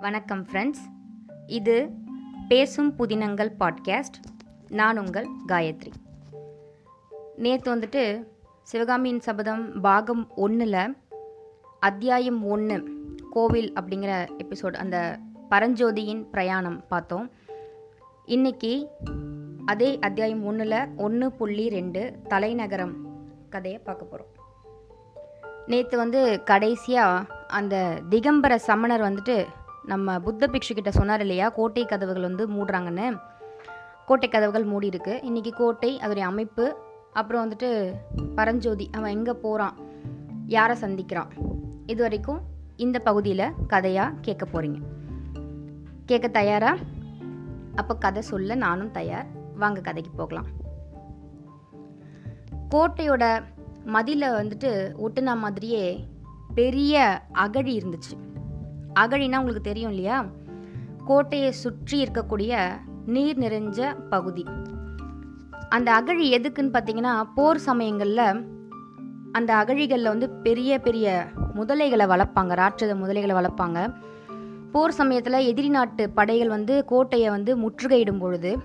வணக்கம் ஃப்ரெண்ட்ஸ் இது பேசும் புதினங்கள் பாட்காஸ்ட் நான் உங்கள் காயத்ரி. நேற்று வந்துட்டு சிவகாமியின் சபதம் பாகம் ஒன்றில் அத்தியாயம் ஒன்று கோவில் அப்படிங்கிற எபிசோட் அந்த பரஞ்சோதியின் பிரயாணம் பார்த்தோம். இன்னைக்கு அதே அத்தியாயம் ஒன்றில் ஒன்று புள்ளி ரெண்டு தலைநகரம் கதையை பார்க்க போகிறோம் நேற்று வந்து கடைசியாக அந்த திகம்பர சமணர் வந்துட்டு நம்ம புத்த பிக்ஷு கிட்ட சொன்னார் இல்லையா? கோட்டை கதவுகள் வந்து மூடுறாங்கன்னு. கோட்டை கதவுகள் மூடி இருக்கு இன்றைக்கி கோட்டை அதோடைய அமைப்பு அப்புறம் வந்துட்டு பரஞ்சோதி அவன் எங்கே போகிறான் யாரை சந்திக்கிறான்? இது வரைக்கும் இந்த பகுதியில் கதையாக கேட்க போகிறீங்க கேட்க தயாரா? அப்போ கதை சொல்ல நானும் தயார். வாங்க கதைக்கு போகலாம். கோட்டையோட மதியில் வந்துட்டு ஒட்டுனா மாதிரியே பெரிய அகழி இருந்துச்சு. அகழினா உங்களுக்கு தெரியும் இல்லையா? கோட்டையை சுற்றி இருக்கக்கூடிய நீர் நிறைஞ்ச பகுதி. அந்த அகழி எதுக்குன்னு பார்த்தீங்கன்னா போர் சமயங்களில் அந்த அகழிகளில் வந்து பெரிய பெரிய முதலைகளை வளர்ப்பாங்க. ராட்சத முதலைகளை வளர்ப்பாங்க. போர் சமயத்தில் எதிரி நாட்டு படைகள் வந்து கோட்டையை வந்து முற்றுகையிடும் பொழுது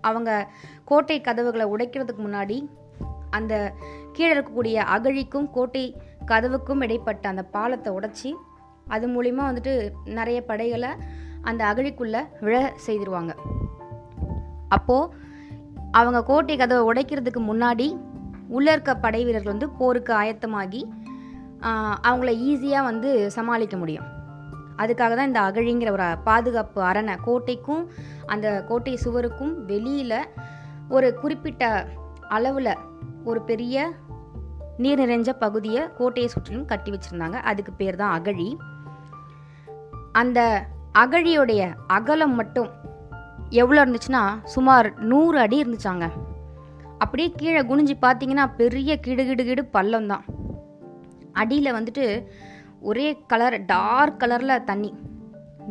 அவங்க கோட்டை கதவுகளை உடைக்கிறதுக்கு முன்னாடி அந்த கீழே இருக்கக்கூடிய அகழிக்கும் கோட்டை கதவுக்கும் இடைப்பட்ட அந்த பாலத்தை உடைச்சி அது மூலிமா வந்துட்டு நிறைய படைகளை அந்த அகழிக்குள்ளே விழ செய்திருவாங்க. அப்போது அவங்க கோட்டை கதவை உடைக்கிறதுக்கு முன்னாடி உள்ளே இருக்க படை வீரர்கள் வந்து போருக்கு ஆயத்தமாகி அவங்கள ஈஸியாக வந்து சமாளிக்க முடியும். அதுக்காக தான் இந்த அகழிங்கிற ஒரு பாதுகாப்பு அரணை கோட்டைக்கும் அந்த கோட்டை சுவருக்கும் வெளியில் ஒரு குறிப்பிட்ட அளவில் ஒரு பெரிய நீர் நிறைஞ்ச பகுதியை கோட்டையை சுற்றிலும் கட்டி வச்சுருந்தாங்க. அதுக்கு பேர் தான் அகழி. அந்த அகழியுடைய அகலம் மட்டும் எவ்வளோ இருந்துச்சுன்னா சுமார் நூறு அடி இருந்துச்சாங்க. அப்படியே கீழே குனிஞ்சு பார்த்தீங்கன்னா பெரிய கிடுகிடுகிடு பள்ளம் தான். அடியில் வந்துட்டு ஒரே கலர் டார்க் கலரில் தண்ணி.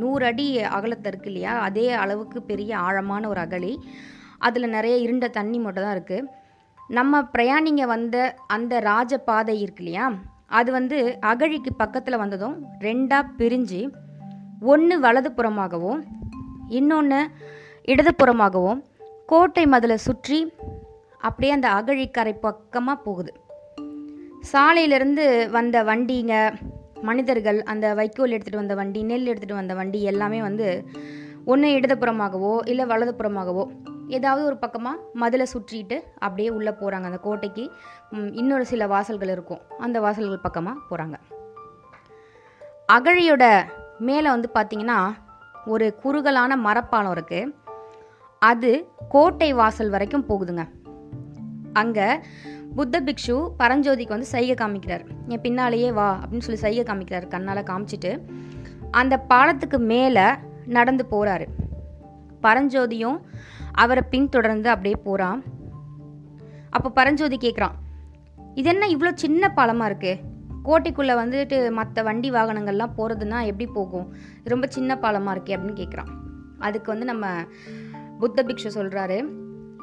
நூறு அடி அகலத்தை இருக்கு இல்லையா? அதே அளவுக்கு பெரிய ஆழமான ஒரு அகழி. அதில் நிறைய இருண்ட தண்ணி மட்டும் தான் இருக்குது நம்ம பிரயாணிங்க வந்த அந்த ராஜபாதை இருக்கு இல்லையா? அது வந்து அகழிக்கு பக்கத்தில் வந்ததும் ரெண்டாக பிரிஞ்சு ஒன்று வலதுபுறமாகவும் இன்னொன்று இடதுபுறமாகவும் கோட்டை மதிலை சுற்றி அப்படியே அந்த அகழிக்கரை பக்கமாக போகுது. சாலையிலேருந்து வந்த வண்டிங்க மனிதர்கள் அந்த வைக்கோல் எடுத்துகிட்டு வந்த வண்டி நெல் எடுத்துகிட்டு வந்த வண்டி எல்லாமே வந்து ஒன்று இடதுபுறமாகவோ இல்லை வலதுபுறமாகவோ ஏதாவது ஒரு பக்கமாக மதிலை சுற்றிட்டு அப்படியே உள்ளே போகிறாங்க அந்த கோட்டைக்கு இன்னொரு சில வாசல்கள் இருக்கும். அந்த வாசல்கள் பக்கமாக போகிறாங்க அகழியோட மேலே வந்து பார்த்தீங்கன்னா ஒரு குறுகலான மரப்பாலம் இருக்குது அது கோட்டை வாசல் வரைக்கும் போகுதுங்க. அங்கே புத்த பிக்ஷு பரஞ்சோதிக்கு வந்து சைகை காமிக்கிறார். என் பின்னாலேயே வா அப்படின்னு சொல்லி சைகை காமிக்கிறார். கண்ணால் காமிச்சிட்டு அந்த பாலத்துக்கு மேலே நடந்து போகிறாரு பரஞ்சோதியும் அவரை பின்தொடர்ந்து அப்படியே போகிறான் அப்போ பரஞ்சோதி கேட்குறான் இது என்ன இவ்வளோ சின்ன பாலமாக இருக்குது கோட்டைக்குள்ளே வந்துட்டு மற்ற வண்டி வாகனங்கள்லாம் போகிறதுனா எப்படி போகும்? ரொம்ப சின்ன பாலமாக இருக்கே அப்படின்னு கேட்குறான் அதுக்கு வந்து நம்ம புத்த பிக்ஷு சொல்கிறாரு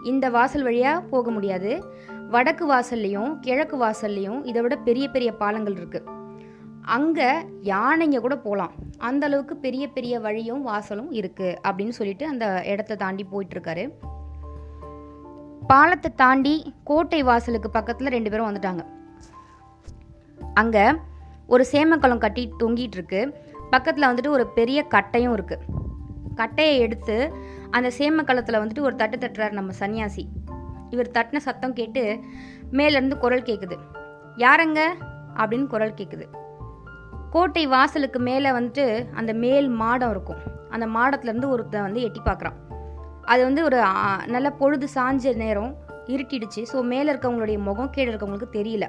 இந்த வாசல் வழியாக போக முடியாது. வடக்கு வாசல்லையும் கிழக்கு வாசல்லையும் இதை விட பெரிய பெரிய பாலங்கள் இருக்குது அங்கே யானைங்க கூட போகலாம் அந்த அளவுக்கு பெரிய பெரிய வழியும் வாசலும் இருக்குது அப்படின்னு சொல்லிட்டு அந்த இடத்த தாண்டி போயிட்டுருக்காரு. பாலத்தை தாண்டி கோட்டை வாசலுக்கு பக்கத்தில் ரெண்டு பேரும் வந்துட்டாங்க. அங்கே ஒரு சேமக்கலம் கட்டி தொங்கிட்டு இருக்கு பக்கத்தில் வந்துட்டு ஒரு பெரிய கட்டையும் இருக்குது கட்டையை எடுத்து அந்த சேமக்கலத்தில் வந்துட்டு ஒரு தட்டு தட்டுறாரு நம்ம சன்னியாசி. இவர் தட்டின சத்தம் கேட்டு மேலேருந்து குரல் கேட்குது யாரங்க? அப்படின்னு குரல் கேட்குது கோட்டை வாசலுக்கு மேலே வந்துட்டு அந்த மேல் மாடம் இருக்கும். அந்த மாடத்துலேருந்து ஒருத்தன் வந்து எட்டி பார்க்குறான் அது வந்து ஒரு நல்ல பொழுது சாஞ்ச நேரம் இருட்டிடுச்சு. ஸோ மேலே இருக்கவங்களுடைய முகம் கீழே இருக்கவங்களுக்கு தெரியல.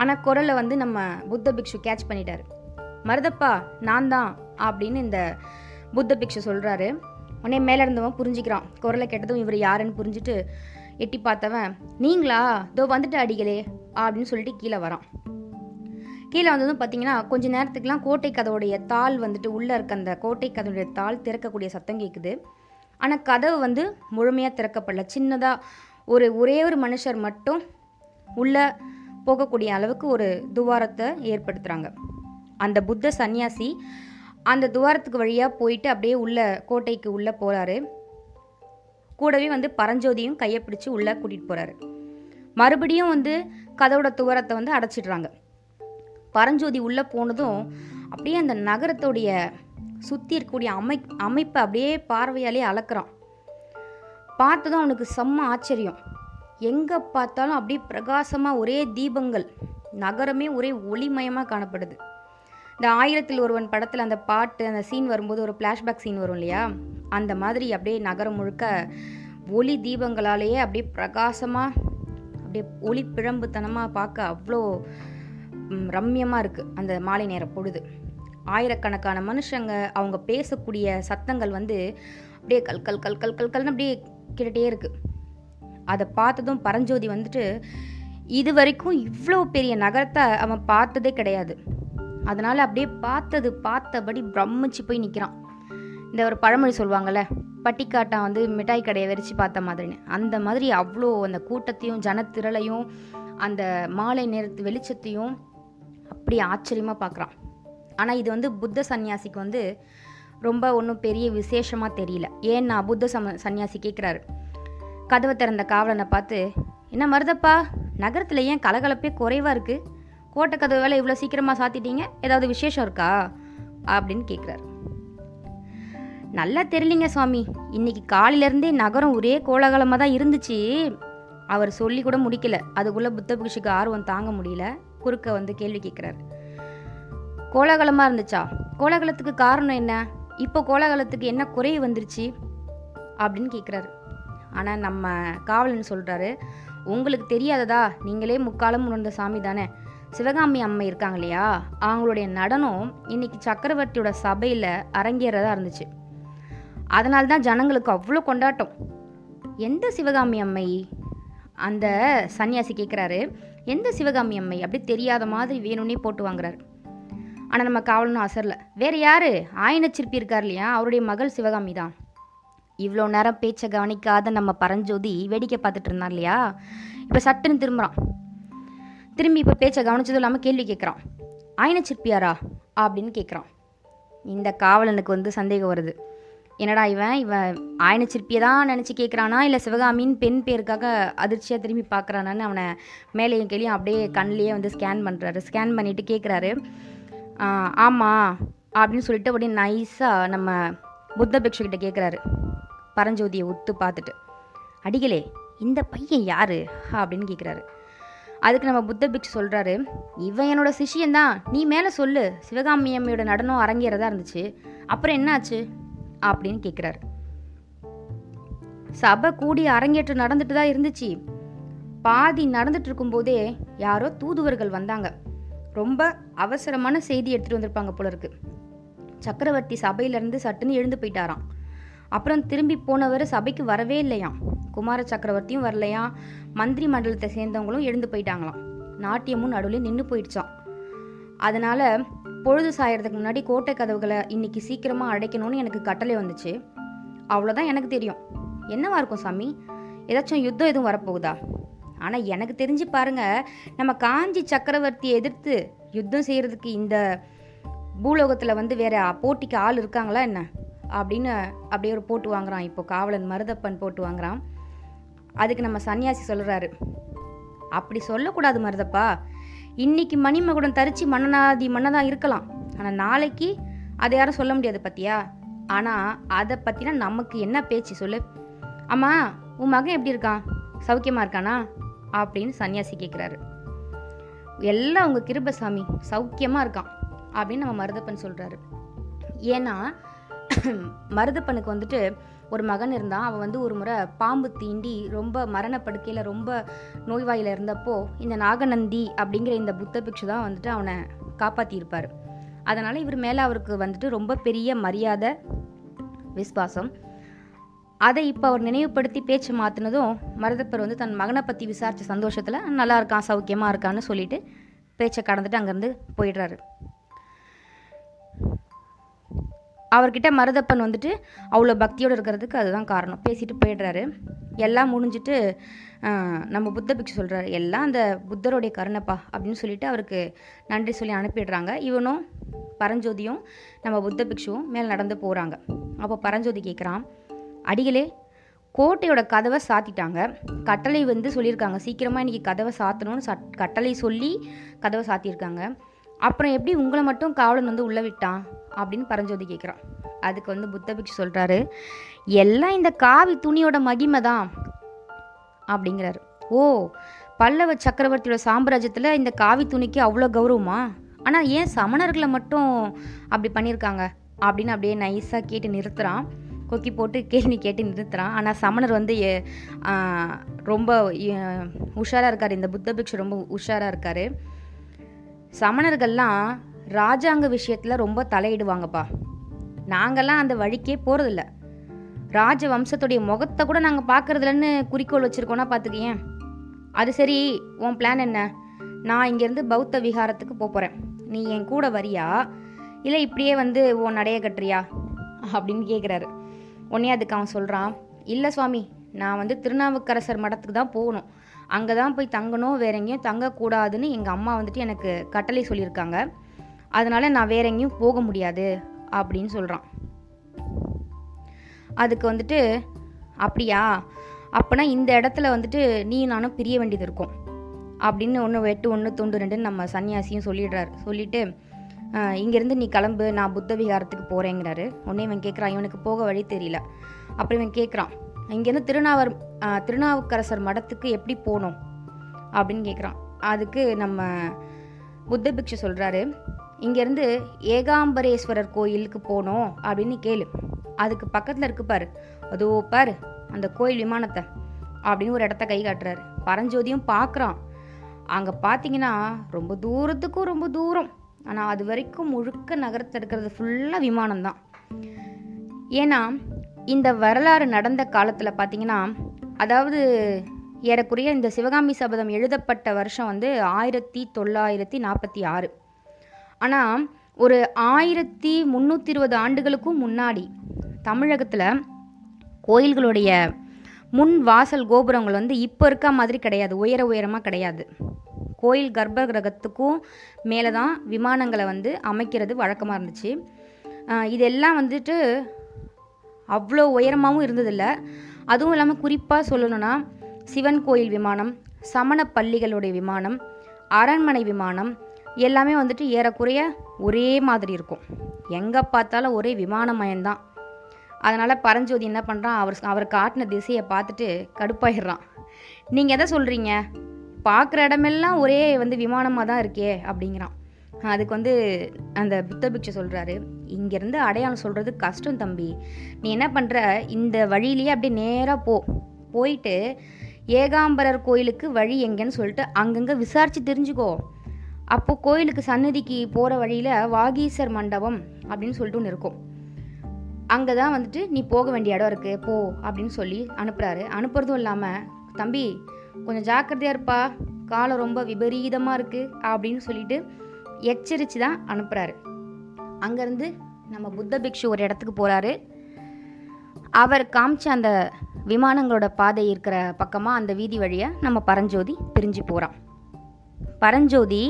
ஆனால் குரலை வந்து நம்ம புத்த பிக்ஷு கேட்ச் பண்ணிட்டாரு. மருதப்பா நான் தான் அப்படின்னு இந்த புத்த பிக்ஷு சொல்கிறாரு உடனே மேலே இருந்தவன் புரிஞ்சுக்கிறான். குரலை கேட்டதும் இவர் யாருன்னு புரிஞ்சுட்டு எட்டி பார்த்தவன் நீங்களா? இதோ வந்துட்டு அடிகளே அப்படின்னு சொல்லிட்டு கீழே வரான். கீழே வந்ததும் பார்த்தீங்கன்னா கொஞ்ச நேரத்துக்குலாம் கோட்டை கதவுடைய தாள் வந்துட்டு உள்ளே இருக்க அந்த கோட்டை கதவுடைய தாள் திறக்கக்கூடிய சத்தம் கேட்குது ஆனால் கதவு வந்து முழுமையாக திறக்கப்படல. சின்னதாக ஒரு ஒரே ஒரு மனுஷர் மட்டும் உள்ளே போகக்கூடிய அளவுக்கு ஒரு துவாரத்தை ஏற்படுத்துகிறாங்க அந்த புத்த சந்நியாசி அந்த துவாரத்துக்கு வழியாக போயிட்டு அப்படியே உள்ள கோட்டைக்கு உள்ளே போகிறாரு கூடவே வந்து பரஞ்சோதியும் கையை பிடிச்சி உள்ளே கூட்டிகிட்டு போகிறாரு மறுபடியும் வந்து கதவோட துவாரத்தை வந்து அடைச்சிடுறாங்க. பரஞ்சோதி உள்ளே போனதும் அப்படியே அந்த நகரத்துடைய சுற்றி இருக்கக்கூடிய அமை அமைப்பை அப்படியே பார்வையாலே அளக்குறான். பார்த்ததும் அவனுக்கு செம்ம ஆச்சரியம். எங்கே பார்த்தாலும் அப்படியே பிரகாசமாக ஒரே தீபங்கள் நகரமே ஒரே ஒளிமயமாக காணப்படுது. இந்த ஆயிரத்தில் ஒருவன் படத்தில் அந்த பாட்டு அந்த சீன் வரும்போது ஒரு ஃப்ளாஷ்பேக் சீன் வரும் இல்லையா? அந்த மாதிரி அப்படியே நகரம் முழுக்க ஒளி தீபங்களாலேயே அப்படியே பிரகாசமாக அப்படியே ஒளி பிழம்புத்தனமாக பார்க்க அவ்வளோ ரம்யமாக இருக்குது அந்த மாலை நேர பொழுது. ஆயிரக்கணக்கான மனுஷங்க அவங்க பேசக்கூடிய சத்தங்கள் வந்து அப்படியே கல் கல் கல் கல் கல் கல்னு அப்படியே கேட்டுகிட்டே இருக்குது அதை பார்த்ததும் பரஞ்சோதி வந்துட்டு இது வரைக்கும் இவ்வளோ பெரிய நகரத்தை அவன் பார்த்ததே கிடையாது. அதனால் அப்படியே பார்த்தது பார்த்தபடி பிரமிச்சு போய் நிற்கிறான் இந்த ஒரு பழமொழி சொல்லுவாங்கள்ல பட்டிக்காட்டான் வந்து மிட்டாய் கடையை வெறிச்சு பார்த்த மாதிரின்னு. அந்த மாதிரி அவ்வளோ அந்த கூட்டத்தையும் ஜனத்திரளையும் அந்த மாலை நேரத்து வெளிச்சத்தையும் அப்படி ஆச்சரியமாக பார்க்குறான் ஆனால் இது வந்து புத்த சந்நியாசிக்கு வந்து ரொம்ப ஒன்றும் பெரிய விசேஷமாக தெரியல. ஏன்னா புத்த சம சன்னியாசி கேட்குறாரு கதவை திறந்த காவலனை பார்த்து என்ன மருதப்பா நகரத்தில் ஏன் கலகலப்பே குறைவாக இருக்குது கோட்டை கதவு வேலை இவ்வளோ சீக்கிரமாக சாத்திட்டீங்க? ஏதாவது விசேஷம் இருக்கா? அப்படின்னு கேட்குறாரு நல்லா தெரியலிங்க சுவாமி. இன்னைக்கு காலையிலேருந்தே நகரம் ஒரே கோலாகலமாக தான் இருந்துச்சு. அவர் சொல்லி கூட முடிக்கல. அதுக்குள்ளே புத்த பிக்ஷுக்கு ஆர்வம் தாங்க முடியல. குறுக்க வந்து கேள்வி கேட்குறாரு கோலாகலமாக இருந்துச்சா? கோலாகலத்துக்கு காரணம் என்ன? இப்போ கோலாகலத்துக்கு என்ன குறை வந்துருச்சு? அப்படின்னு கேட்குறாரு ஆனால் நம்ம காவலன் சொல்கிறாரு உங்களுக்கு தெரியாததா? நீங்களே முக்காலம் உணர்ந்த சாமி தானே? சிவகாமி அம்மை இருக்காங்க இல்லையா? அவங்களுடைய நடனம் இன்னைக்கு சக்கரவர்த்தியோட சபையில் அரங்கேறதா இருந்துச்சு. அதனால தான் ஜனங்களுக்கு அவ்வளோ கொண்டாட்டம். எந்த சிவகாமி அம்மை? அந்த சன்னியாசி கேட்குறாரு எந்த சிவகாமி அம்மை அப்படி தெரியாத மாதிரி வேணும்னே போட்டு வாங்குறாரு. ஆனால் நம்ம காவலனும் அசரில். வேறு யார்? ஆயின சிற்பி இருக்கார் இல்லையா? அவருடைய மகள் சிவகாமி தான். இவ்வளோ நேரம் பேச்சை கவனிக்காத நம்ம பரஞ்சோதி வேடிக்கை பார்த்துட்டு இருந்தான் இல்லையா? இப்போ சட்டுன்னு திரும்புகிறான் திரும்பி இப்போ பேச்சை கவனிச்சதும் இல்லாமல் கேள்வி கேட்குறான் ஆயனச்சிற்பியாரா அப்படின்னு கேட்குறான் இந்த காவலனுக்கு வந்து சந்தேகம் வருது. என்னடா இவன்? இவன் ஆயனச்சிற்பியை தான் நினச்சி கேட்குறானா இல்லை சிவகாமின்னு பெண் பேருக்காக அதிர்ச்சியாக திரும்பி பார்க்குறானான்னு அவனை மேலேயும் கீழேயும் அப்படியே கண்ணிலேயே வந்து ஸ்கேன் பண்ணுறாரு ஸ்கேன் பண்ணிவிட்டு கேட்குறாரு ஆமாம் அப்படின்னு சொல்லிட்டு அப்படியே நைஸாக நம்ம புத்த பிக்ஷுக்கிட்ட கேட்குறாரு பரஞ்சோதியை ஒத்து பார்த்துட்டு. அடிகளே இந்த பையன் யாரு? அப்படின்னு கேட்குறாரு அதுக்கு நம்ம புத்த பிக்ஷு சொல்கிறாரு இவன் என்னோட சிஷியன் தான் நீ மேலே சொல்லு. சிவகாமி அம்மையோட நடனம் அரங்கேறதா இருந்துச்சு. அப்புறம் என்னாச்சு? அப்படின்னு கேட்குறாரு சபை கூடி அரங்கேற்றம் நடந்துட்டு தான் இருந்துச்சு. பாதி நடந்துட்டு இருக்கும்போதே யாரோ தூதுவர்கள் வந்தாங்க. ரொம்ப அவசரமான செய்தி எடுத்துகிட்டு வந்திருப்பாங்க போல இருக்கு. சக்கரவர்த்தி சபையிலேருந்து சட்டுன்னு எழுந்து போயிட்டாராம். அப்புறம் திரும்பி போனவர் சபைக்கு வரவே இல்லையாம். குமார சக்கரவர்த்தியும் வரலையாம். மந்திரி மண்டலத்தை சேர்ந்தவங்களும் எழுந்து போயிட்டாங்களாம். நாட்டியமும் நடுவில் நின்று போயிடுச்சான் அதனால் பொழுது சாயறதுக்கு முன்னாடி கோட்டை கதவுகளை இன்னைக்கு சீக்கிரமாக அடைக்கணும்னு எனக்கு கட்டளை வந்துச்சு. அவ்வளோதான் எனக்கு தெரியும். என்னவா இருக்கும் சாமி? ஏதாச்சும் யுத்தம் எதுவும் வரப்போகுதா? ஆனால் எனக்கு தெரிஞ்சு பாருங்க நம்ம காஞ்சி சக்கரவர்த்தியை எதிர்த்து யுத்தம் செய்கிறதுக்கு இந்த பூலோகத்தில் வந்து வேற போட்டிக்கு ஆள் இருக்காங்களா என்ன? அப்படின்னு அப்படியே ஒரு போட்டு வாங்குறான். இப்போ காவலன் மருதப்பன் போட்டு வாங்குறான். அதுக்கு நம்ம சன்னியாசி சொல்கிறாரு அப்படி சொல்லக்கூடாது மருதப்பா. இன்னைக்கு மணிமகுடம் தரிச்சு மன்னனாதி மன்னதான் இருக்கலாம். ஆனால் நாளைக்கு அதை யாரும் சொல்ல முடியாது பத்தியா? ஆனால் அதை பற்றினா நமக்கு என்ன பேச்சு சொல்லு. அம்மா உன் மகன் எப்படி இருக்கான்? சௌக்கியமாக இருக்கானா? அப்படின்னு சன்னியாசி கேட்குறாரு எல்லாம் உங்கள் கிருபசாமி சௌக்கியமாக இருக்கான் அப்படின்னு நம்ம மருதப்பன் சொல்கிறாரு ஏன்னா மருதப்பனுக்கு வந்துட்டு ஒரு மகன் இருந்தான். அவன் வந்து ஒரு முறை பாம்பு தீண்டி ரொம்ப மரணப்படுக்கையில் ரொம்ப நோய்வாயில் இருந்தப்போ இந்த நாகநந்தி அப்படிங்கிற இந்த புத்த பிக்ஷு தான் வந்துட்டு அவனை காப்பாற்றியிருப்பார் அதனால் இவர் மேலே அவருக்கு வந்துட்டு ரொம்ப பெரிய மரியாதை விஸ்வாசம் அதை இப்போ அவர் நினைவுபடுத்தி பேச்சு மாற்றினதும் மருதப்பர் வந்து தன் மகனை பற்றி விசாரித்த சந்தோஷத்தில் நல்லா இருக்கான் சௌக்கியமாக இருக்கான்னு சொல்லிட்டு பேச்சை கடந்துட்டு அங்கேருந்து போயிடுறாரு. அவர்கிட்ட மருதப்பன் வந்துட்டு அவ்வளோ பக்தியோடு இருக்கிறதுக்கு அதுதான் காரணம். பேசிட்டு போயிடுறாரு. எல்லாம் முடிஞ்சிட்டு நம்ம புத்த பிக்ஷு சொல்கிறாரு எல்லாம் அந்த புத்தருடைய கருணைப்பா அப்படின்னு சொல்லிட்டு அவருக்கு நன்றி சொல்லி அனுப்பிடுறாங்க. இவனும் பரஞ்சோதியும் நம்ம புத்த பிக்ஷுவும் மேலே நடந்து போகிறாங்க அப்போ பரஞ்சோதி கேட்குறான் அடிகளே கோட்டையோட கதவை சாத்திட்டாங்க. கட்டளை வந்து சொல்லியிருக்காங்க. சீக்கிரமாக இன்றைக்கி கதவை சாத்தணும்னு சட் கட்டளை சொல்லி கதவை சாத்தியிருக்காங்க. அப்புறம் எப்படி உங்களை மட்டும் காவலன் வந்து உள்ளே விட்டான்? அப்படின்னு பரஞ்சோதி கேட்குறான். அதுக்கு வந்து புத்த பிக்ஷு சொல்கிறாரு எல்லாம் இந்த காவி துணியோட மகிமை தான் அப்படிங்கிறாரு. ஓ பல்லவ சக்கரவர்த்தியோட சாம்ராஜ்யத்தில் இந்த காவி துணிக்கு அவ்வளோ கௌரவமா? ஆனால் ஏன் சமணர்களை மட்டும் அப்படி பண்ணியிருக்காங்க? அப்படின்னு அப்படியே நைஸாக கேட்டு நிறுத்துகிறான் கொக்கி போட்டு கேள்வி கேட்டு நிறுத்துகிறான் ஆனால் சமணர் வந்து எ- ரொம்ப உஷாராக இருக்கார். இந்த புத்த பிக்ஷு ரொம்ப உஷாராக இருக்கார். சமணர்கள்லாம் ராஜாங்க விஷயத்தில் ரொம்ப தலையிடுவாங்கப்பா. நாங்கள்லாம் அந்த வழிக்கே போகிறதில்ல ராஜ வம்சத்துடைய முகத்தை கூட நாங்கள் பார்க்கறதில்லன்னு குறிக்கோள் வச்சுருக்கோன்னா பார்த்துக்கேன் அது சரி உன் பிளான் என்ன? நான் இங்கேருந்து பௌத்த விகாரத்துக்கு போகிறேன் நீ என் கூட வரியா? இல்லை இப்படியே வந்து உன் நடைய கட்டுறியா? அப்படின்னு கேட்குறாரு உடனே அதுக்கு அவன் சொல்கிறான் இல்லை சுவாமி நான் வந்து திருநாவுக்கரசர் மடத்துக்கு தான் போகணும். அங்கே தான் போய் தங்கணும் வேற எங்கேயும் தங்கக்கூடாதுன்னு எங்கள் அம்மா வந்துட்டு எனக்கு கட்டளை சொல்லியிருக்காங்க. அதனால் நான் வேற எங்கேயும் போக முடியாது அப்படின்னு சொல்கிறான் அதுக்கு வந்துட்டு அப்படியா? அப்போனா இந்த இடத்துல வந்துட்டு நீ நானும் பிரிய வேண்டியது இருக்கும். அப்படின்னு ஒன்று வெட்டு ஒன்று துண்டு ரெண்டுன்னு நம்ம சன்னியாசியும் சொல்லிடுறாரு. சொல்லிட்டு இங்கேருந்து நீ கிளம்பு நான் புத்த விகாரத்துக்கு போகிறேங்கிறாரு உடனே இவன் கேட்குறான் இவனுக்கு போக வழி தெரியல. அப்புறம் இவன் கேட்குறான் இங்கேருந்து திருநாவர் திருநாவுக்கரசர் மடத்துக்கு எப்படி போகணும் அப்படின்னு கேட்குறான் அதுக்கு நம்ம புத்த பிக்ஷு சொல்கிறாரு இங்கேருந்து ஏகாம்பரேஸ்வரர் கோயிலுக்கு போகணும் அப்படின்னு கேளு. அதுக்கு பக்கத்தில் இருக்கு பாரு. அதோ பாரு அந்த கோயில் விமானத்தை அப்படின்னு ஒரு இடத்த கை காட்டுறாரு. பரஞ்சோதியும் பார்க்குறான் அங்கே பார்த்தீங்கன்னா ரொம்ப தூரத்துக்கும் ரொம்ப தூரம். ஆனால் அது வரைக்கும் முழுக்க நகரத்தில் இருக்கிறது ஃபுல்லாக விமானம் தான் ஏன்னா இந்த வரலாறு நடந்த காலத்தில் பார்த்தீங்கன்னா அதாவது ஏறக்குறைய இந்த சிவகாமி சபதம் எழுதப்பட்ட வருஷம் வந்து ஆயிரத்தி தொள்ளாயிரத்தி நாற்பத்தி ஆறு. ஆனால் ஒரு ஆயிரத்தி முந்நூற்றி இருபது ஆண்டுகளுக்கும் முன்னாடி தமிழகத்தில் கோயில்களுடைய முன் வாசல் கோபுரங்கள் வந்து இப்போ இருக்க மாதிரி கிடையாது. உயர உயரமாக கிடையாது. கோயில் கர்ப்ப கிரகத்துக்கும் மேலே தான் விமானங்களை வந்து அமைக்கிறது வழக்கமாக இருந்துச்சு. இதெல்லாம் வந்துட்டு அவ்வளோ உயரமாகவும் இருந்ததில்லை. அதுவும் இல்லாமல் குறிப்பாக சொல்லணும்னா சிவன் கோயில் விமானம் சமண பள்ளிகளுடைய விமானம் அரண்மனை விமானம் எல்லாமே வந்துட்டு ஏறக்குறைய ஒரே மாதிரி இருக்கும். எங்கே பார்த்தாலும் ஒரே விமானமயம்தான். அதனால் பரஞ்சோதி என்ன பண்ணுறான் அவர் அவர் காட்டின திசையை பார்த்துட்டு கடுப்பாயிடுறான். நீங்கள் எதை சொல்கிறீங்க பார்க்குற இடமெல்லாம் ஒரே வந்து விமானமாக தான் இருக்கே அப்படிங்கிறான். அதுக்கு வந்து அந்த புத்த பிக்ஷை சொல்கிறாரு இங்கேருந்து அடையாளம் சொல்கிறது கஷ்டம் தம்பி. நீ என்ன பண்ணுற இந்த வழியிலேயே அப்படியே நேராக போ. போயிட்டு ஏகாம்பரர் கோயிலுக்கு வழி எங்கேன்னு சொல்லிட்டு அங்கங்கே விசாரித்து தெரிஞ்சுக்கோ. அப்போது கோயிலுக்கு சன்னதிக்கு போகிற வழியில் வாகீசர் மண்டபம் அப்படின்னு சொல்லிட்டு ஒன்று இருக்கும். அங்கே தான் வந்துட்டு நீ போக வேண்டிய இடம் இருக்குது போ அப்படின்னு சொல்லி அனுப்புகிறாரு அனுப்புறதும் இல்லாமல் தம்பி கொஞ்சம் ஜாக்கிரதையாக இருப்பா காலம் ரொம்ப விபரீதமாக இருக்குது அப்படின்னு சொல்லிட்டு எச்சரித்து தான் அனுப்புகிறாரு அங்கேருந்து நம்ம புத்த பிக்ஷு ஒரு இடத்துக்கு போகிறாரு அவர் காமிச்ச அந்த விமானங்களோட பாதை இருக்கிற பக்கமாக அந்த வீதி வழியாக நம்ம பரஞ்சோதி பிரிஞ்சு போகிறான் பரஞ்சோதி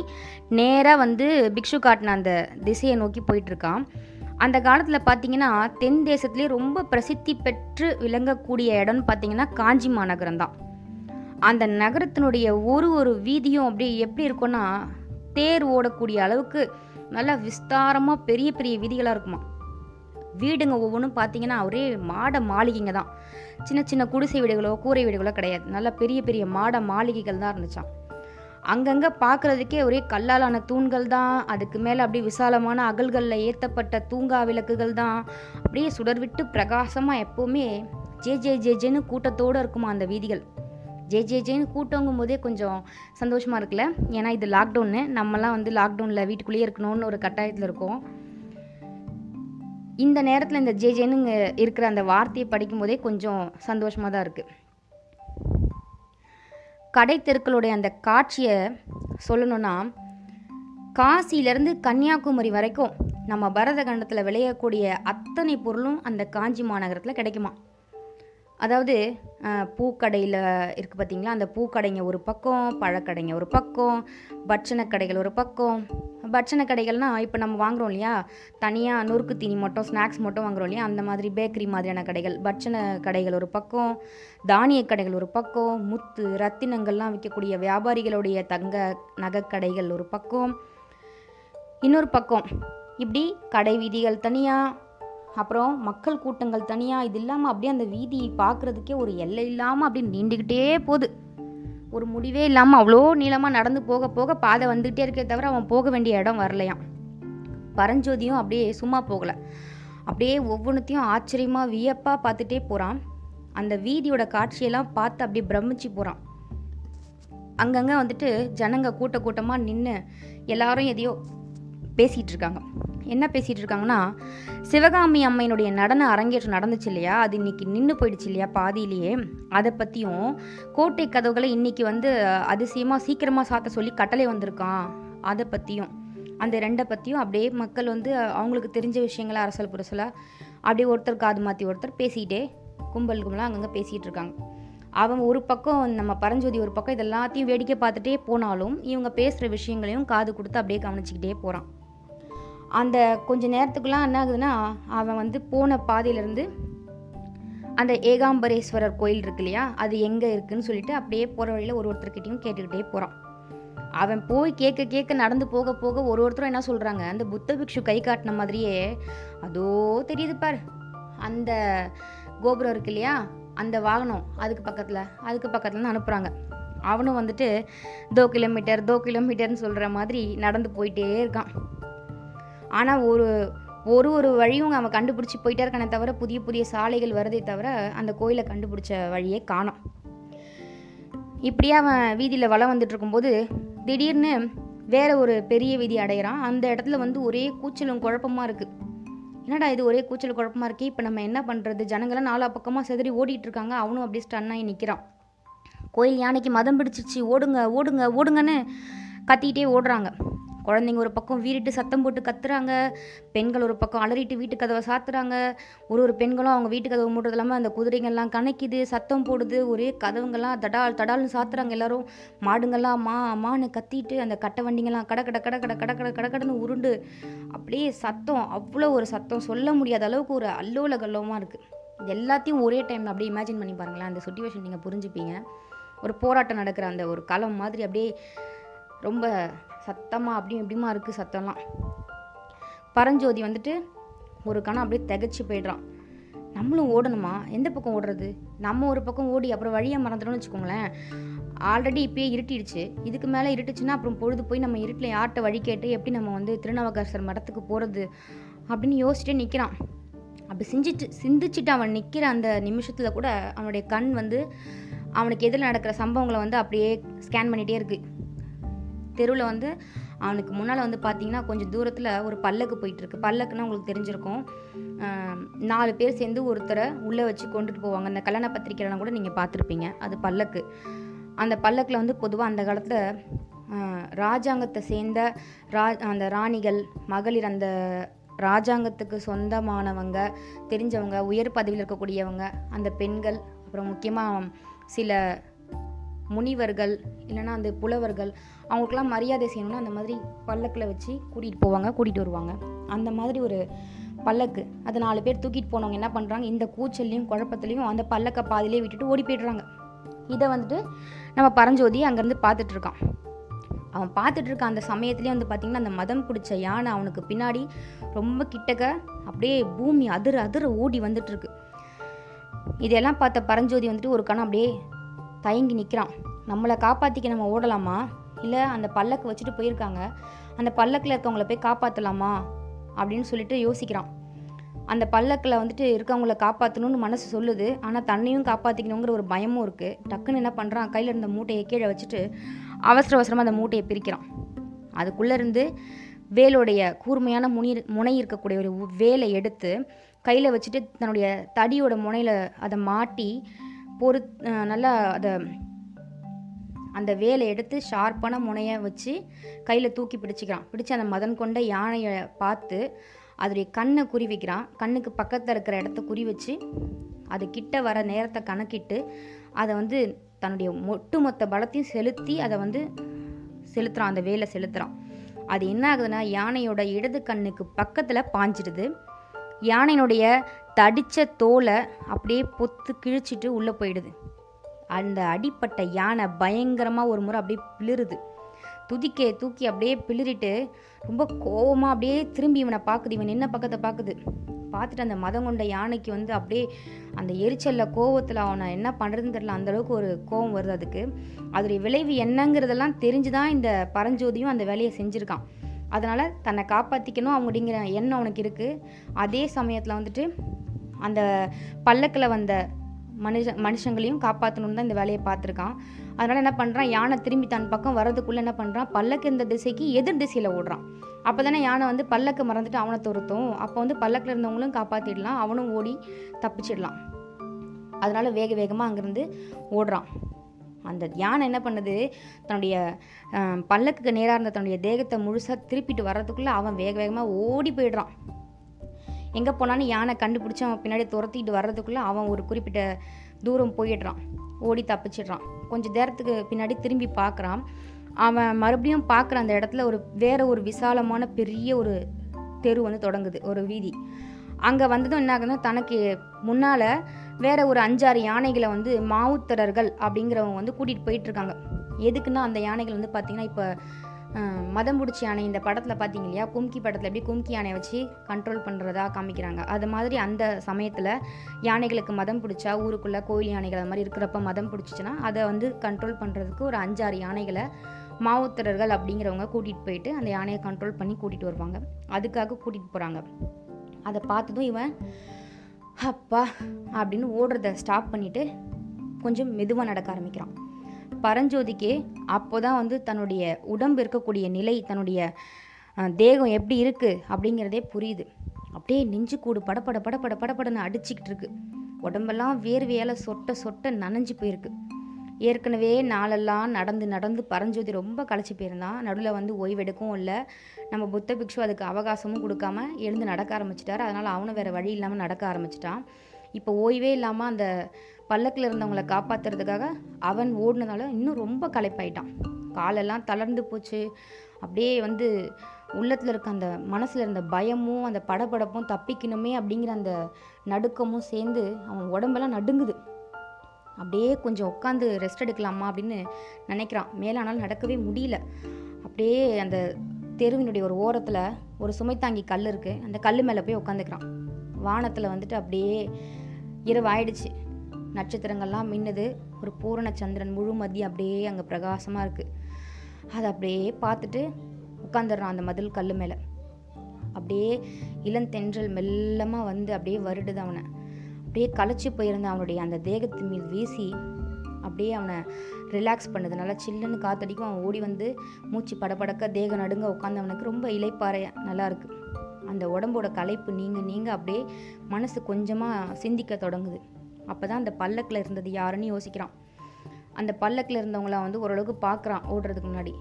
நேராக வந்து பிக்ஷு காட்டின அந்த திசையை நோக்கி போயிட்டுருக்கான். அந்த காலத்தில் பார்த்தீங்கன்னா தென் தேசத்துலேயே ரொம்ப பிரசித்தி பெற்று விளங்கக்கூடிய இடம்னு பார்த்தீங்கன்னா காஞ்சி மாநகரம் தான். அந்த நகரத்தினுடைய ஒரு ஒரு வீதியும் அப்படியே எப்படி இருக்கும்னா தேர் ஓடக்கூடிய அளவுக்கு நல்லா விஸ்தாரமாக பெரிய பெரிய வீதிகளாக இருக்குமா வீடுங்க ஒவ்வொன்றும் பார்த்தீங்கன்னா ஒரே மாட மாளிகைங்க தான். சின்ன சின்ன குடிசை வீடுகளோ கூரை வீடுகளோ கிடையாது. நல்ல பெரிய பெரிய மாட மாளிகைகள் தான் இருந்துச்சான் அங்கங்கே பார்க்குறதுக்கே ஒரே கல்லாலான தூண்கள் தான். அதுக்கு மேலே அப்படியே விசாலமான அகல்களில் ஏற்றப்பட்ட தூங்கா விளக்குகள் தான். அப்படியே சுடர்விட்டு பிரகாசமாக எப்போவுமே ஜே ஜே ஜே ஜேன்னு கூட்டத்தோடு இருக்குமா அந்த வீதிகள். ஜே ஜே ஜேன்னு கூட்டங்கும் போதே கொஞ்சம் சந்தோஷமாக இருக்குல்ல? ஏன்னா இது லாக்டவுன்னு நம்மலாம் வந்து லாக்டவுனில் வீட்டுக்குள்ளேயே இருக்கணும்னு ஒரு கட்டாயத்தில் இருக்கோம். இந்த நேரத்தில் இந்த ஜே ஜேன்னு இருக்கிற அந்த வார்த்தையை படிக்கும்போதே கொஞ்சம் சந்தோஷமாக தான் இருக்குது கடை தெருக்களுடைய அந்த காட்சியை சொல்லணும்னா காசியிலேருந்து கன்னியாகுமரி வரைக்கும் நம்ம பரத கண்டத்தில் விளையக்கூடிய அத்தனை பொருளும் அந்த காஞ்சி மாநகரத்தில் கிடைக்குமா அதாவது பூக்கடையில் இருக்குது பார்த்தீங்களா அந்த பூக்கடைங்க ஒரு பக்கம் பழக்கடைங்க ஒரு பக்கம் பட்சண கடைகள் ஒரு பக்கம். பட்சண கடைகள்னால் இப்போ நம்ம வாங்குறோம் இல்லையா? தனியாக நொறுக்கு தீனி மட்டும் ஸ்நாக்ஸ் மட்டும் வாங்குறோம் இல்லையா? அந்த மாதிரி பேக்கரி மாதிரியான கடைகள். பட்சண கடைகள் ஒரு பக்கம் தானிய கடைகள் ஒரு பக்கம் முத்து ரத்தினங்கள்லாம் விற்கக்கூடிய வியாபாரிகளுடைய தங்க நகைக்கடைகள் ஒரு பக்கம். இன்னொரு பக்கம் இப்படி கடை வீதிகள் தனியாக அப்புறம் மக்கள் கூட்டங்கள் தனியாக இது இல்லாமல் அப்படியே அந்த வீதி பார்க்குறதுக்கே ஒரு எல்லை இல்லாமல் அப்படியே நீண்டுக்கிட்டே போகுது. ஒரு முடிவே இல்லாமல் அவ்வளோ நீளமாக நடந்து போக போக பாதை வந்துக்கிட்டே இருக்கே தவிர அவன் போக வேண்டிய இடம் வரலையாம். பரஞ்சோதியும் அப்படியே சும்மா போகலை. அப்படியே ஒவ்வொன்றுத்தையும் ஆச்சரியமாக வியப்பாக பார்த்துட்டே போகிறான் அந்த வீதியோட காட்சியெல்லாம் பார்த்து அப்படியே பிரமிச்சு போகிறான் அங்கங்கே வந்துட்டு ஜனங்க கூட்ட கூட்டமாக நின்று எல்லாரும் எதையோ பேசிகிட்டு இருக்காங்க. என்ன பேசிகிட்டு இருக்காங்கன்னா சிவகாமி அம்மையினுடைய நடன அரங்கேற்றம் நடந்துச்சு இல்லையா? அது இன்னைக்கு நின்று போயிடுச்சு இல்லையா பாதியிலேயே? அதை பற்றியும் கோட்டை கதவுகளை இன்னைக்கு வந்து அதிசயமாக சீக்கிரமாக சாத்த சொல்லி கட்டளை வந்திருக்கான். அதை பற்றியும் அந்த ரெண்டை பற்றியும் அப்படியே மக்கள் வந்து அவங்களுக்கு தெரிஞ்ச விஷயங்களை அரசல் புரசலாக அப்படியே ஒருத்தர் காது மாற்றி ஒருத்தர் பேசிக்கிட்டே கும்பல் கும்பலாக அங்கங்கே பேசிகிட்டு இருக்காங்க அவன் ஒரு பக்கம் நம்ம பரஞ்சோதி ஒரு பக்கம் இது எல்லாத்தையும் வேடிக்கை பார்த்துட்டே போனாலும் இவங்க பேசுகிற விஷயங்களையும் காது கொடுத்து அப்படியே கவனிச்சிக்கிட்டே போகிறான் அந்த கொஞ்ச நேரத்துக்குலாம் என்ன ஆகுதுன்னா அவன் வந்து போன பாதையிலேருந்து அந்த ஏகாம்பரேஸ்வரர் கோயில் இருக்கு இல்லையா அது எங்கே இருக்குன்னு சொல்லிட்டு அப்படியே போகிற வழியில் ஒரு ஒருத்தர்கிட்டையும் கேட்டுக்கிட்டே போகிறான் அவன் போய் கேட்க கேட்க நடந்து போக போக ஒரு ஒருத்தரும் என்ன சொல்கிறாங்க அந்த புத்த பிக்ஷு கை காட்டின மாதிரியே அதோ தெரியுது பார் அந்த கோபுரம் இருக்கு இல்லையா அந்த வாகனம் அதுக்கு பக்கத்தில் அதுக்கு பக்கத்தில் அனுப்புகிறாங்க அவனும் வந்துட்டு தோ கிலோமீட்டர் தோ கிலோமீட்டர்னு சொல்கிற மாதிரி நடந்து போயிட்டே இருக்கான். ஆனால் ஒரு ஒரு ஒரு வழியும் அவன் கண்டுபிடிச்சி போயிட்டே இருக்கானே தவிர புதிய புதிய சாலைகள் வரதே தவிர அந்த கோயிலை கண்டுபிடிச்ச வழியே காணோம். இப்படியே அவன் வீதியில் வளம் வந்துட்டு இருக்கும்போது திடீர்னு வேற ஒரு பெரிய வீதி அடையிறான். அந்த இடத்துல வந்து ஒரே கூச்சலும் குழப்பமாக இருக்குது என்னடா இது ஒரே கூச்சல் குழப்பமாக இருக்கே? இப்போ நம்ம என்ன பண்ணுறது ஜனங்களாம் நாலா பக்கமாக செதறி ஓடிட்டு இருக்காங்க. அவனும் அப்படியே ஸ்டன்னாகி நிற்கிறான் கோயில் யானைக்கு மதம் பிடிச்சிருச்சு. ஓடுங்க ஓடுங்க ஓடுங்கன்னு கத்திக்கிட்டே ஓடுறாங்க. குழந்தைங்க ஒரு பக்கம் வீறிட்டு சத்தம் போட்டு கத்துறாங்க பெண்கள் ஒரு பக்கம் அலறிட்டு வீட்டு கதவை சாத்துறாங்க. ஒரு ஒரு பெண்களும் அவங்க வீட்டு கதவை மூடுறது இல்லாமல் அந்த குதிரைங்கள்லாம் கணக்கிது சத்தம் போடுது ஒரே கதவுங்கள்லாம் தடால் தடால்னு சாத்துறாங்க எல்லாரும். மாடுங்கள்லாம் மா மான்னு கத்திட்டு அந்த கட்டை வண்டிங்கெல்லாம் கட கட கட கட கட கட கடன்னு உருண்டு. அப்படியே சத்தம் அவ்வளோ ஒரு சத்தம். சொல்ல முடியாத அளவுக்கு ஒரு அல்லோல கல்லோமாக இருக்குது எல்லாத்தையும் ஒரே டைமில் அப்படியே இமேஜின் பண்ணி பாருங்களேன். அந்த சுச்சுவேஷன் நீங்கள் புரிஞ்சுப்பீங்க. ஒரு போராட்டம் நடக்கிற அந்த ஒரு களம் மாதிரி அப்படியே ரொம்ப சத்தமாக அப்படியும் எப்படிமா இருக்குது சத்தம்லாம். பரஞ்சோதி வந்துட்டு ஒரு கணம் அப்படியே திகச்சு போயிடுறான். நம்மளும் ஓடணுமா? எந்த பக்கம் ஓடுறது? நம்ம ஒரு பக்கம் ஓடி அப்புறம் வழியை மறந்துட்டோம்னு வச்சுக்கோங்களேன். ஆல்ரெடி இப்பயே இருட்டிடுச்சு. இதுக்கு மேலே இருட்டுச்சுன்னா அப்புறம் பொழுது போய் நம்ம இருட்டில் யார்கிட்ட வழி கேட்டு எப்படி நம்ம வந்து திருநாவுக்கரசர் மடத்துக்கு போகிறது அப்படின்னு யோசிச்சுட்டே நிற்கிறான் அப்படி சிந்திச்சு சிந்திச்சுட்டு அவன் நிற்கிற அந்த நிமிஷத்தில் கூட அவனுடைய கண் வந்து அவனுக்கு எதிரில் நடக்கிற சம்பவங்களை வந்து அப்படியே ஸ்கேன் பண்ணிகிட்டே இருக்குது தெருவில் வந்து அவனுக்கு முன்னால் வந்து பார்த்தீங்கன்னா கொஞ்சம் தூரத்தில் ஒரு பல்லக்கு போயிட்டுருக்கு. பல்லக்குன்னா உங்களுக்கு தெரிஞ்சிருக்கும். நாலு பேர் சேர்ந்து ஒருத்தரை உள்ளே வச்சு கொண்டுட்டு போவாங்க. அந்த கல்யாண பத்திரிக்கைலாம் கூட நீங்கள் பார்த்துருப்பீங்க அது பல்லக்கு. அந்த பல்லக்கில் வந்து பொதுவாக அந்த காலத்தில் ராஜாங்கத்தை சேர்ந்த ரா அந்த ராணிகள் மகளிர் அந்த ராஜாங்கத்துக்கு சொந்தமானவங்க தெரிஞ்சவங்க உயர் பதவியில் இருக்கக்கூடியவங்க அந்த பெண்கள் அப்புறம் முக்கியமாக சில முனிவர்கள் இல்லைன்னா அந்த புலவர்கள் அவங்களுக்கெல்லாம் மரியாதை செய்யணும்னா அந்த மாதிரி பல்லக்கில் வச்சு கூட்டிகிட்டு போவாங்க கூட்டிகிட்டு வருவாங்க. அந்த மாதிரி ஒரு பல்லக்கு. அது நாலு பேர் தூக்கிட்டு போனவங்க என்ன பண்ணுறாங்க இந்த கூச்சல்லையும் குழப்பத்துலையும் அந்த பல்லக்கை பாதிலே விட்டுட்டு ஓடி போயிடுறாங்க. இதை வந்துட்டு நம்ம பரஞ்சோதி அங்கேருந்து பார்த்துட்ருக்கான் அவன் பார்த்துட்டு இருக்க அந்த சமயத்துலேயே வந்து பார்த்திங்கன்னா அந்த மதம் பிடிச்ச யானை அவனுக்கு பின்னாடி ரொம்ப கிட்டக்க அப்படியே பூமி அதிர அதிர ஓடி வந்துட்டுருக்கு இதெல்லாம் பார்த்த பரஞ்சோதி வந்துட்டு ஒரு கணம் அப்படியே தயங்கி நிற்கிறான் நம்மளை காப்பாற்றிக்க நம்ம ஓடலாமா? இல்லை அந்த பல்லக்கு வச்சுட்டு போயிருக்காங்க. அந்த பல்லக்கில் இருக்கவங்கள போய் காப்பாற்றலாமா அப்படின்னு சொல்லிட்டு யோசிக்கிறான். அந்த பல்லக்கில் வந்துட்டு இருக்கவங்கள காப்பாற்றணும்னு மனசு சொல்லுது. ஆனால் தன்னையும் காப்பாற்றிக்கணுங்கிற ஒரு பயமும் இருக்குது டக்குன்னு என்ன பண்ணுறான் கையில் இருந்த மூட்டையை கீழே வச்சுட்டு அவசர அவசரமாக அந்த மூட்டையை பிரிக்கிறான். அதுக்குள்ளேருந்து வேலுடைய கூர்மையான முனி முனை இருக்கக்கூடிய ஒரு வேலை எடுத்து கையில் வச்சுட்டு தன்னுடைய தடியோட முனையில் அதை மாட்டி பொறு நல்லா அதை அந்த வேலை எடுத்து ஷார்ப்பான முனையை வச்சு கையில் தூக்கி பிடிச்சிக்கிறான். பிடிச்சி அந்த மதன் கொண்ட யானையை பார்த்து அதோடைய கண்ணை குறி வைக்கிறான். கண்ணுக்கு பக்கத்தில் இருக்கிற இடத்த குறி வச்சு அது கிட்ட வர நேரத்தை கணக்கிட்டு அதை வந்து தன்னுடைய ஒட்டுமொத்த பலத்தையும் செலுத்தி அதை வந்து செலுத்துகிறான் அந்த வேலை செலுத்துகிறான் அது என்ன ஆகுதுன்னா யானையோட இடது கண்ணுக்கு பக்கத்தில் பாஞ்சிடுது. யானையினுடைய தடித்த தோலை அப்படியே பொத்து கிழிச்சிட்டு உள்ளே போயிடுது. அந்த அடிப்பட்ட யானை பயங்கரமாக ஒரு முறை அப்படியே பிளிருது. துதிக்க தூக்கி அப்படியே பிளிரிட்டு ரொம்ப கோவமாக அப்படியே திரும்பி இவனை பார்க்குது. இவன் என்ன பக்கத்தை பார்க்குது. பார்த்துட்டு அந்த மதம் கொண்ட யானைக்கு வந்து அப்படியே அந்த எரிச்சலில் கோவத்தில் அவனை என்ன பண்ணுறதுன்னு தெரில அந்தளவுக்கு ஒரு கோவம் வருது அதுக்கு. அதோடைய விளைவு என்னங்கிறதெல்லாம் தெரிஞ்சு தான் இந்த பரஞ்சோதியும் அந்த வேலையை செஞ்சுருக்கான். அதனால் தன்னை காப்பாற்றிக்கணும் அப்படிங்கிற எண்ணம் அவனுக்கு இருக்குது அதே சமயத்தில் வந்துட்டு அந்த பல்லக்கில் வந்த மனுஷ மனுஷங்களையும் காப்பாற்றணும்னு தான் இந்த வேலையை பார்த்துருக்கான். அதனால் என்ன பண்ணுறான் யானை திரும்பி தன் பக்கம் வரதுக்குள்ளே என்ன பண்ணுறான் பல்லக்கு இந்த திசைக்கு எதிர் திசையில் ஓடுறான். அப்போ தானே யானை வந்து பல்லக்கு மறந்துட்டு அவனை துரத்தும். அப்போ வந்து பல்லக்கில் இருந்தவங்களும் காப்பாற்றிடலாம் அவனும் ஓடி தப்பிச்சிடலாம். அதனால் வேக வேகமாக அங்கேருந்து ஓடுறான். அந்த யானை என்ன பண்ணுது? தன்னுடைய பல்லக்குக்கு நேராக இருந்த தன்னுடைய தேகத்தை முழுசாக திருப்பிட்டு வர்றதுக்குள்ளே அவன் வேக வேகமாக ஓடி போயிடுறான். எங்கே போனாலும் யானை கண்டுபிடிச்சி அவன் பின்னாடி துரத்திட்டு வர்றதுக்குள்ளே அவன் ஒரு குறிப்பிட்ட தூரம் போயிடுறான். ஓடி தப்பிச்சிடுறான். கொஞ்சம் நேரத்துக்கு பின்னாடி திரும்பி பார்க்குறான் அவன் மறுபடியும் பார்க்குற அந்த இடத்துல ஒரு வேற ஒரு விசாலமான பெரிய ஒரு தெரு வந்து தொடங்குது ஒரு வீதி. அங்கே வந்ததும் என்ன ஆகுதுன்னா தனக்கு முன்னால் வேற ஒரு அஞ்சாறு யானைகளை வந்து மாவுத்தரர்கள் அப்படிங்கிறவங்க வந்து கூட்டிகிட்டு போயிட்டுருக்காங்க எதுக்குன்னா அந்த யானைகள் வந்து பார்த்திங்கன்னா இப்போ மதம் பிடிச்ச யானை இந்த படத்தில் பார்த்தீங்க இல்லையா கும்கி படத்தில் எப்படி கும்கி யானையை வச்சு கண்ட்ரோல் பண்ணுறதா காமிக்கிறாங்க. அது மாதிரி அந்த சமயத்தில் யானைகளுக்கு மதம் பிடிச்சா ஊருக்குள்ளே கோயில் யானைகள் அது மாதிரி இருக்கிறப்ப மதம் பிடிச்சிச்சின்னா அதை வந்து கண்ட்ரோல் பண்ணுறதுக்கு ஒரு அஞ்சாறு யானைகளை மாவுத்திரர்கள் அப்படிங்கிறவங்க கூட்டிகிட்டு போயிட்டு அந்த யானையை கண்ட்ரோல் பண்ணி கூட்டிகிட்டு வருவாங்க. அதுக்காக கூட்டிகிட்டு போகிறாங்க அதை பார்த்ததும் இவன் அப்பா அப்படின்னு ஓடுறத ஸ்டாப் பண்ணிவிட்டு கொஞ்சம் மெதுவாக நடக்க ஆரம்பிக்கிறான். பரஞ்சோதிக்கு அப்போ தான் வந்து தன்னுடைய உடம்பு இருக்கக்கூடிய நிலை தன்னுடைய தேகம் எப்படி இருக்குது அப்படிங்கிறதே புரியுது. அப்படியே நெஞ்சு கூடு படபட படபட படபடன்னு அடிச்சுக்கிட்டு இருக்கு. உடம்பெல்லாம் வேர்வையால் சொட்ட சொட்ட நனைஞ்சு போயிருக்கு. ஏற்கனவே நாளெல்லாம் நடந்து நடந்து பரஞ்சோதி ரொம்ப களைச்சி போயிருந்தான். நடுவில் வந்து ஓய்வெடுக்கவும் இல்லை. நம்ம புத்த பிக்ஷு அதுக்கு அவகாசமும் கொடுக்காம எழுந்து நடக்க ஆரம்பிச்சிட்டார். அதனால் அவனும் வேறு வழி இல்லாமல் நடக்க ஆரம்பிச்சிட்டான். இப்போ ஓய்வே இல்லாமல் அந்த பல்லக்கில் இருந்தவங்கள காப்பாற்றுறதுக்காக அவன் ஓடினதால இன்னும் ரொம்ப களைப்பாயிட்டான். காலெல்லாம் தளர்ந்து போச்சு. அப்படியே வந்து உள்ளத்தில் இருக்க அந்த மனசில் இருந்த பயமும் அந்த படபடப்பும் தப்பிக்கணுமே அப்படிங்கிற அந்த நடுக்கமும் சேர்ந்து அவன் உடம்பெல்லாம் நடுங்குது. அப்படியே கொஞ்சம் உட்காந்து ரெஸ்ட் எடுக்கலாமா அப்படின்னு நினைக்கிறான். மேலானால் நடக்கவே முடியல. அப்படியே அந்த தெருவினுடைய ஒரு ஓரத்தில் ஒரு சுமைத்தாங்கி கல் இருக்குது அந்த கல் மேலே போய் உட்காந்துக்கிறான் வானத்தில் வந்துட்டு அப்படியே இரவு ஆயிடுச்சு. நட்சத்திரங்கள்லாம் மின்னுது. ஒரு பூரண சந்திரன் முழு மதியம் அப்படியே அங்கே பிரகாசமாக இருக்குது அதை அப்படியே பார்த்துட்டு உட்காந்துடுறான் அந்த மதில் கல் மேலே. அப்படியே இளந்தென்றல் மெல்லமாக வந்து அப்படியே வருடுது அவனை. அப்படியே களைச்சி போயிருந்த அவனுடைய அந்த தேகத்து மீது வீசி அப்படியே அவனை ரிலாக்ஸ் பண்ணுது. நல்லா சில்லுன்னு காத்தடிக்கும். அவன் ஓடி வந்து மூச்சு படபடக்க தேக நடுங்க உட்காந்து அவனுக்கு ரொம்ப இலைப்பாறை நல்லாயிருக்கு அந்த உடம்போட களைப்பு நீங்கள் நீங்கள் அப்படியே மனசு கொஞ்சமாக சிந்திக்க தொடங்குது. அப்போ தான் அந்த பல்லக்கில் இருந்தது யாருன்னு யோசிக்கிறான். அந்த பல்லக்கில் இருந்தவங்கள வந்து ஓரளவுக்கு பார்க்குறான் ஓடுறதுக்கு முன்னாடி.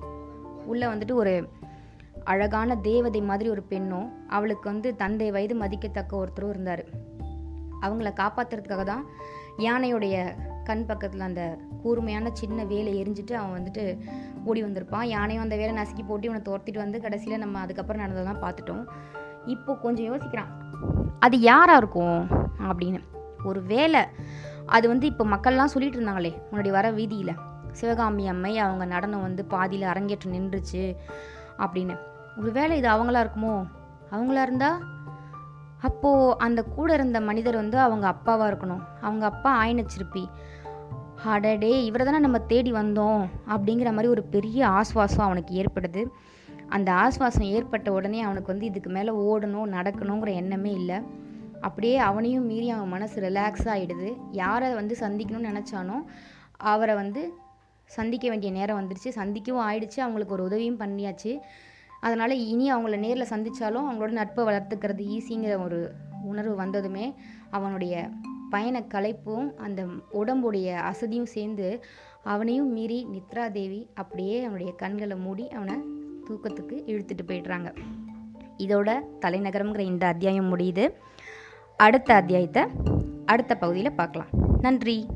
உள்ளே வந்துட்டு ஒரு அழகான தேவதை மாதிரி ஒரு பெண்ணும் அவளுக்கு வந்து தந்தை வயது மதிக்கத்தக்க ஒருத்தரும் இருந்தார். அவங்கள காப்பாற்றுறதுக்காக தான் யானையுடைய கண் பக்கத்தில் அந்த கூர்மையான சின்ன வேலை எரிஞ்சிட்டு அவன் வந்துட்டு ஓடி வந்திருப்பான். யானையும் அந்த வேலை நசுக்கி போட்டு இவனை துரத்திட்டு வந்து கடைசியில் நம்ம அதுக்கப்புறம் நடந்ததெல்லாம் பார்த்துட்டோம். இப்போ கொஞ்சம் யோசிக்கிறான். அது யாராக இருக்கும் அப்படின்னு. ஒரு வேலை. அது வந்து இப்போ மக்கள்லாம் சொல்லிட்டு இருந்தாங்களே முன்னாடி வர வீதியில். சிவகாமி அம்மை அவங்க நடனம் வந்து பாதியில் அரங்கேற்று நின்றுச்சு அப்படின்னு. ஒரு வேளை இது அவங்களா இருக்குமோ? அவங்களா இருந்தா? அப்போது அந்த கூட இருந்த மனிதர் வந்து அவங்க அப்பாவாக இருக்கணும். அவங்க அப்பா ஆயினச்சிருப்பி அடடே இவரை தானே நம்ம தேடி வந்தோம் அப்படிங்கிற மாதிரி ஒரு பெரிய ஆஸ்வாசம் அவனுக்கு ஏற்படுது. அந்த ஆஸ்வாசம் ஏற்பட்ட உடனே அவனுக்கு வந்து இதுக்கு மேலே ஓடணும் நடக்கணுங்கிற எண்ணமே இல்லை. அப்படியே அவனையும் மீறி அவன் மனசு ரிலாக்ஸ் ஆகிடுது யாரை வந்து சந்திக்கணும்னு நினச்சானோ அவரை வந்து சந்திக்க வேண்டிய நேரம் வந்துருச்சு. சந்திக்கவும் ஆயிடுச்சு. அவங்களுக்கு ஒரு உதவியும் பண்ணியாச்சு. அதனால் இனி அவங்கள நேரில் சந்தித்தாலும் அவங்களோட நட்பை வளர்த்துக்கிறது ஈஸிங்கிற ஒரு உணர்வு வந்ததுமே அவனுடைய பயண கலைப்பும் அந்த உடம்புடைய அசதியும் சேர்ந்து அவனையும் மீறி நித்ரா தேவி அப்படியே அவனுடைய கண்களை மூடி அவனை தூக்கத்துக்கு இழுத்துட்டு போயிடுறாங்க. இதோட தலைநகரம்ங்கிற இந்த அத்தியாயம் முடியுது. அடுத்த அத்தியாயத்தை அடுத்த பகுதியில் பார்க்கலாம். நன்றி.